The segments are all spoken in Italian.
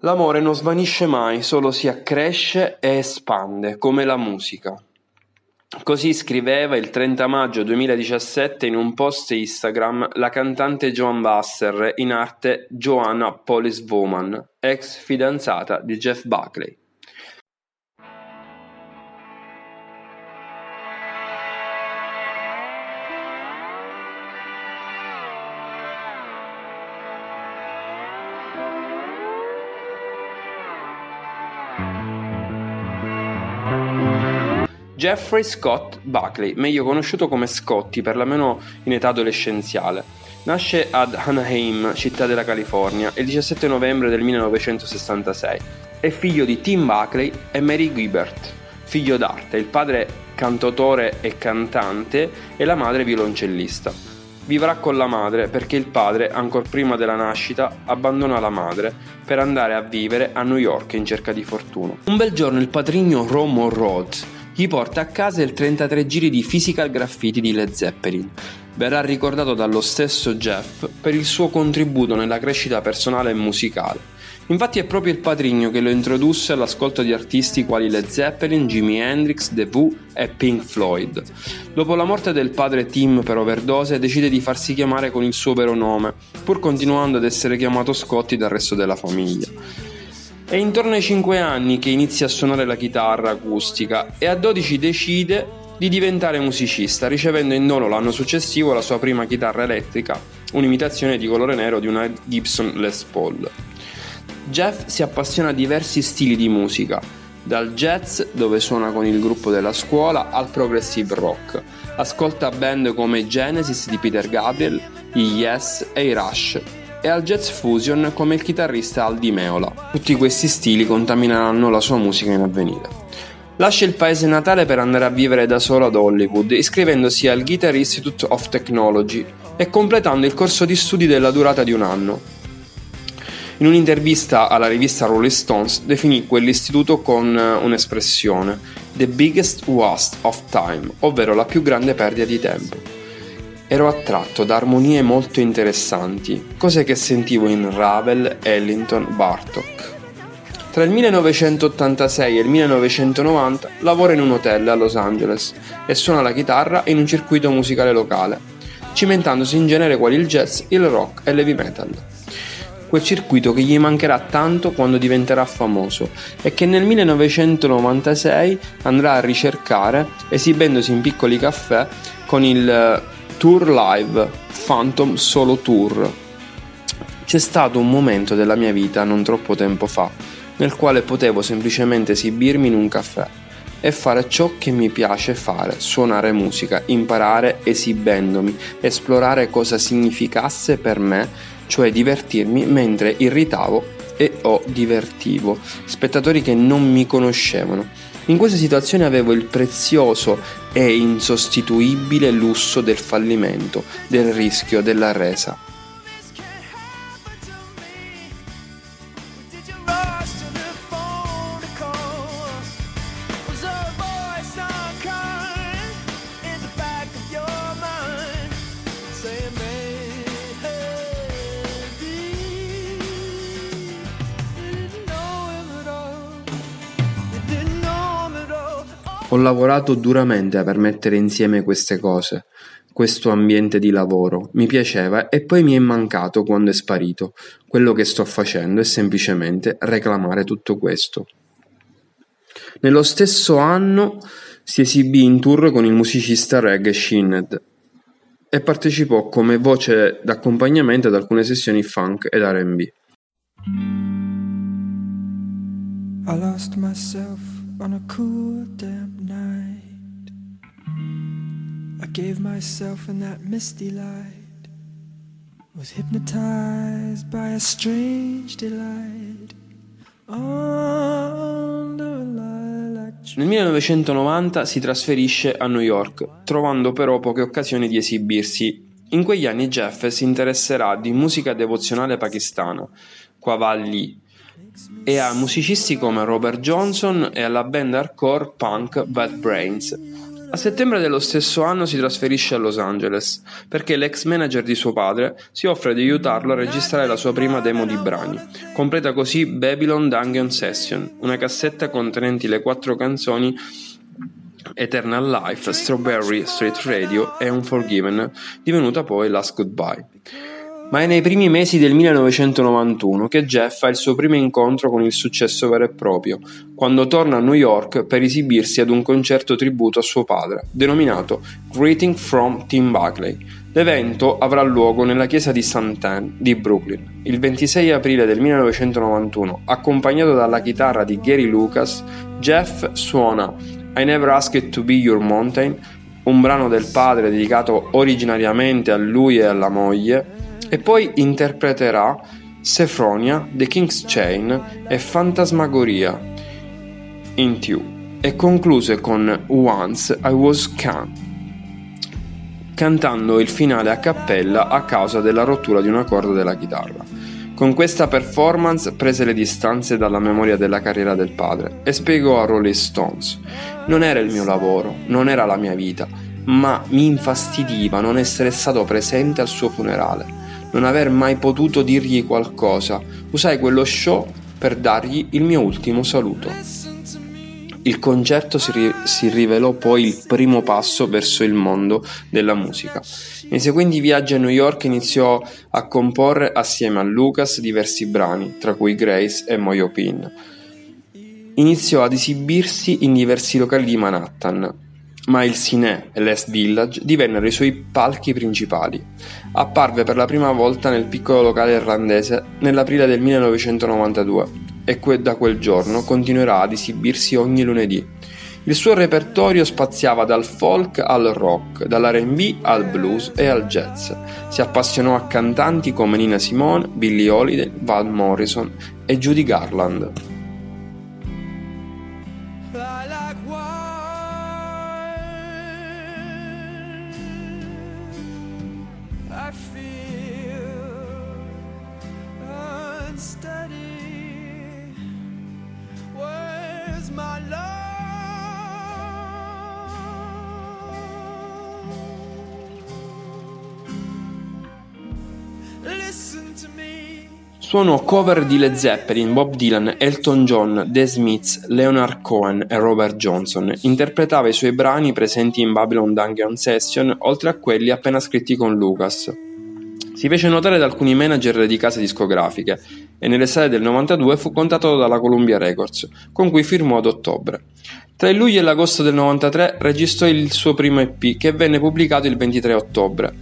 L'amore non svanisce mai, solo si accresce e espande, come la musica. Così scriveva il 30 maggio 2017 in un post Instagram la cantante Joan Basser, in arte Joanna Policewoman, ex fidanzata di Jeff Buckley. Jeffrey Scott Buckley, meglio conosciuto come Scotty, perlomeno in età adolescenziale. Nasce ad Anaheim, città della California, il 17 novembre del 1966. È figlio di Tim Buckley e Mary Gibbert, figlio d'arte, il padre cantautore e cantante e la madre violoncellista. Vivrà con la madre perché il padre, ancora prima della nascita, abbandona la madre per andare a vivere a New York in cerca di fortuna. Un bel giorno il patrigno Romo Rhodes gli porta a casa il 33 giri di Physical Graffiti di Led Zeppelin. Verrà ricordato dallo stesso Jeff per il suo contributo nella crescita personale e musicale. Infatti è proprio il patrigno che lo introdusse all'ascolto di artisti quali Led Zeppelin, Jimi Hendrix, The Who e Pink Floyd. Dopo la morte del padre Tim per overdose decide di farsi chiamare con il suo vero nome, pur continuando ad essere chiamato Scotty dal resto della famiglia. È intorno ai 5 anni che inizia a suonare la chitarra acustica e a 12 decide di diventare musicista, ricevendo in dono l'anno successivo la sua prima chitarra elettrica, un'imitazione di colore nero di una Gibson Les Paul. Jeff si appassiona a diversi stili di musica, dal jazz, dove suona con il gruppo della scuola, al progressive rock. Ascolta band come i Genesis di Peter Gabriel, gli Yes e i Rush, e al jazz fusion come il chitarrista Aldi Meola. Tutti questi stili contamineranno la sua musica in avvenire. Lascia il paese natale per andare a vivere da solo ad Hollywood, iscrivendosi al Guitar Institute of Technology e completando il corso di studi della durata di un anno. In un'intervista alla rivista Rolling Stones definì quell'istituto con eh, un'espressione The biggest waste of time, ovvero la più grande perdita di tempo. Ero attratto da armonie molto interessanti, cose che sentivo in Ravel, Ellington, Bartok. Tra il 1986 e il 1990 lavora in un hotel a Los Angeles e suona la chitarra in un circuito musicale locale, cimentandosi in genere quali il jazz, il rock e l'heavy metal. Quel circuito che gli mancherà tanto quando diventerà famoso e che nel 1996 andrà a ricercare esibendosi in piccoli caffè con il Tour Live, Phantom Solo Tour. C'è stato un momento della mia vita non troppo tempo fa nel quale potevo semplicemente esibirmi in un caffè e fare ciò che mi piace fare, suonare musica, imparare esibendomi, esplorare cosa significasse per me, cioè divertirmi mentre irritavo e o divertivo spettatori che non mi conoscevano in questa situazione avevo il prezioso e insostituibile lusso del fallimento, del rischio, della resa. Ho lavorato duramente per mettere insieme queste cose, questo ambiente di lavoro. Mi piaceva e poi mi è mancato quando è sparito. Quello che sto facendo è semplicemente reclamare tutto questo. Nello stesso anno si esibì in tour con il musicista reggae Shinned e partecipò come voce d'accompagnamento ad alcune sessioni funk ed RB. I lost myself on a cool damp I gave myself in that misty light, was hypnotized by a strange delight. Nel 1990 si trasferisce a New York, trovando però poche occasioni di esibirsi. In quegli anni Jeff si interesserà di musica devozionale pakistana, Qavalli, e a musicisti come Robert Johnson e alla band hardcore punk Bad Brains. A settembre dello stesso anno si trasferisce a Los Angeles perché l'ex manager di suo padre si offre di aiutarlo a registrare la sua prima demo di brani. Completa così Babylon Dungeon Session, una cassetta contenenti le quattro canzoni Eternal Life, Strawberry Street Radio e Unforgiven, divenuta poi Last Goodbye. Ma è nei primi mesi del 1991 che Jeff ha il suo primo incontro con il successo vero e proprio, quando torna a New York per esibirsi ad un concerto tributo a suo padre, denominato Greeting from Tim Buckley. L'evento avrà luogo nella chiesa di St. Anne di Brooklyn. Il 26 aprile del 1991, accompagnato dalla chitarra di Gary Lucas, Jeff suona I Never Asked to Be Your Mountain, un brano del padre dedicato originariamente a lui e alla moglie, e poi interpreterà Sefronia, The King's Chain e Fantasmagoria in Two e concluse con Once I Was Can, cantando il finale a cappella a causa della rottura di una corda della chitarra. Con questa performance prese le distanze dalla memoria della carriera del padre e spiegò a Rolling Stones: Non era il mio lavoro, non era la mia vita, ma mi infastidiva non essere stato presente al suo funerale non aver mai potuto dirgli qualcosa. Usai quello show per dargli il mio ultimo saluto. Il concerto si, ri- si, rivelò poi il primo passo verso il mondo della musica. Nei seguenti viaggi a New York iniziò a comporre assieme a Lucas diversi brani, tra cui Grace e Moyopin. Iniziò ad esibirsi in diversi locali di Manhattan, ma il Cine e l'Est Village divennero i suoi palchi principali. Apparve per la prima volta nel piccolo locale irlandese nell'aprile del 1992 e que- da quel giorno continuerà ad esibirsi ogni lunedì. Il suo repertorio spaziava dal folk al rock, dall'R&B al blues e al jazz. Si appassionò a cantanti come Nina Simone, Billie Holiday, Van Morrison e Judy Garland. Suonò cover di Led Zeppelin, Bob Dylan, Elton John, The Smiths, Leonard Cohen e Robert Johnson. Interpretava i suoi brani presenti in Babylon Dungeon Session, oltre a quelli appena scritti con Lucas. Si fece notare da alcuni manager di case discografiche e nell'estate del 92 fu contattato dalla Columbia Records, con cui firmò ad ottobre. Tra il luglio e l'agosto del 93 registrò il suo primo EP che venne pubblicato il 23 ottobre,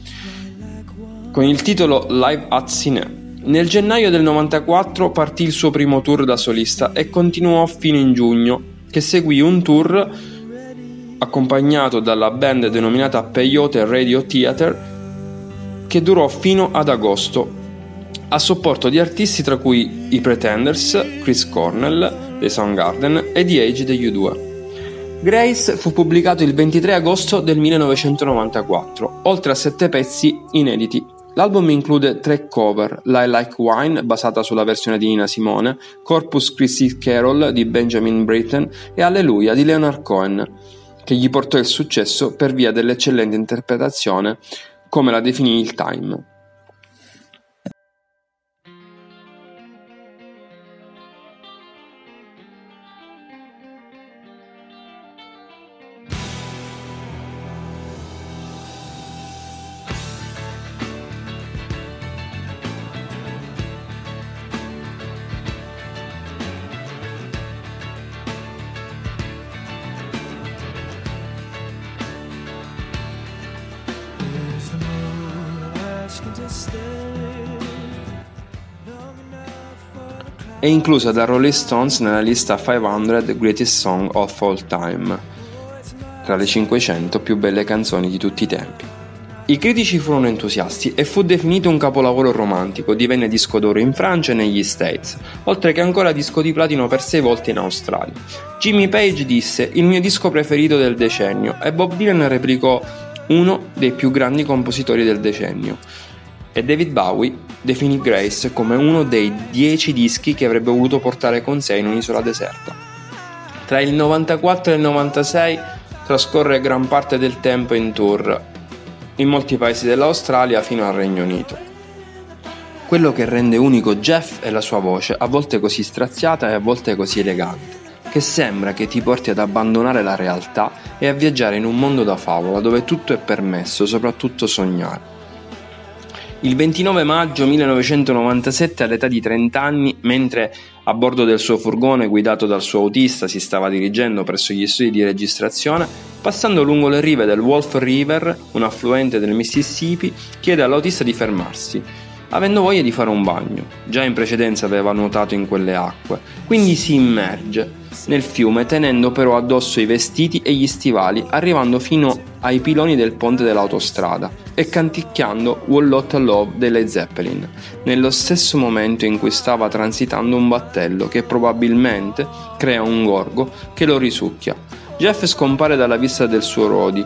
con il titolo Live at Cine. Nel gennaio del 94 partì il suo primo tour da solista e continuò fino in giugno, che seguì un tour accompagnato dalla band denominata Peyote Radio Theater che durò fino ad agosto, a supporto di artisti tra cui i Pretenders, Chris Cornell dei Soundgarden e The Age degli U2. Grace fu pubblicato il 23 agosto del 1994, oltre a sette pezzi inediti L'album include tre cover, "I Like Wine, basata sulla versione di Nina Simone, Corpus Christi Carol di Benjamin Britten e Alleluia di Leonard Cohen, che gli portò il successo per via dell'eccellente interpretazione, come la definì il Time. È inclusa da Rolling Stones nella lista 500 Greatest Song of All Time, tra le 500 più belle canzoni di tutti i tempi. I critici furono entusiasti e fu definito un capolavoro romantico, divenne disco d'oro in Francia e negli States, oltre che ancora disco di platino per sei volte in Australia. Jimmy Page disse il mio disco preferito del decennio e Bob Dylan replicò uno dei più grandi compositori del decennio e David Bowie definì Grace come uno dei dieci dischi che avrebbe voluto portare con sé in un'isola deserta. Tra il 94 e il 96 trascorre gran parte del tempo in tour in molti paesi dell'Australia fino al Regno Unito. Quello che rende unico Jeff è la sua voce, a volte così straziata e a volte così elegante, che sembra che ti porti ad abbandonare la realtà e a viaggiare in un mondo da favola dove tutto è permesso, soprattutto sognare. Il 29 maggio 1997, all'età di 30 anni, mentre a bordo del suo furgone guidato dal suo autista si stava dirigendo presso gli studi di registrazione, passando lungo le rive del Wolf River, un affluente del Mississippi, chiede all'autista di fermarsi, avendo voglia di fare un bagno. Già in precedenza aveva nuotato in quelle acque, quindi si immerge nel fiume tenendo però addosso i vestiti e gli stivali, arrivando fino ai piloni del ponte dell'autostrada e canticchiando Wall Lot Love delle Zeppelin, nello stesso momento in cui stava transitando un battello che probabilmente crea un gorgo che lo risucchia. Jeff scompare dalla vista del suo Rodi,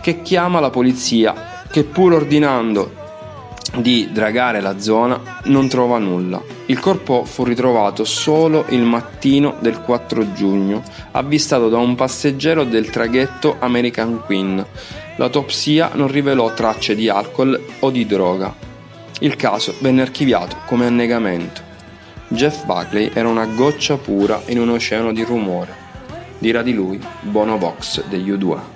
che chiama la polizia, che pur ordinando di dragare la zona non trova nulla. Il corpo fu ritrovato solo il mattino del 4 giugno, avvistato da un passeggero del traghetto American Queen. L'autopsia non rivelò tracce di alcol o di droga. Il caso venne archiviato come annegamento. Jeff Buckley era una goccia pura in un oceano di rumore. Dirà di lui Bono Vox degli U2.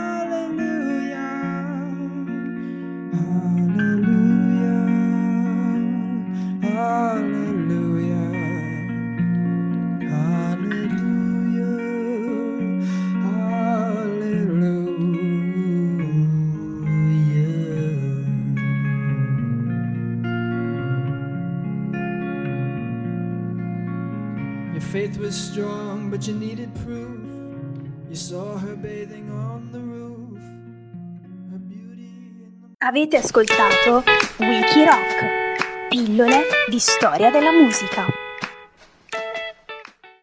Faith was strong, but you needed proof. You saw her bathing on the roof. The... Avete ascoltato Wiki Rock, pillole di storia della musica.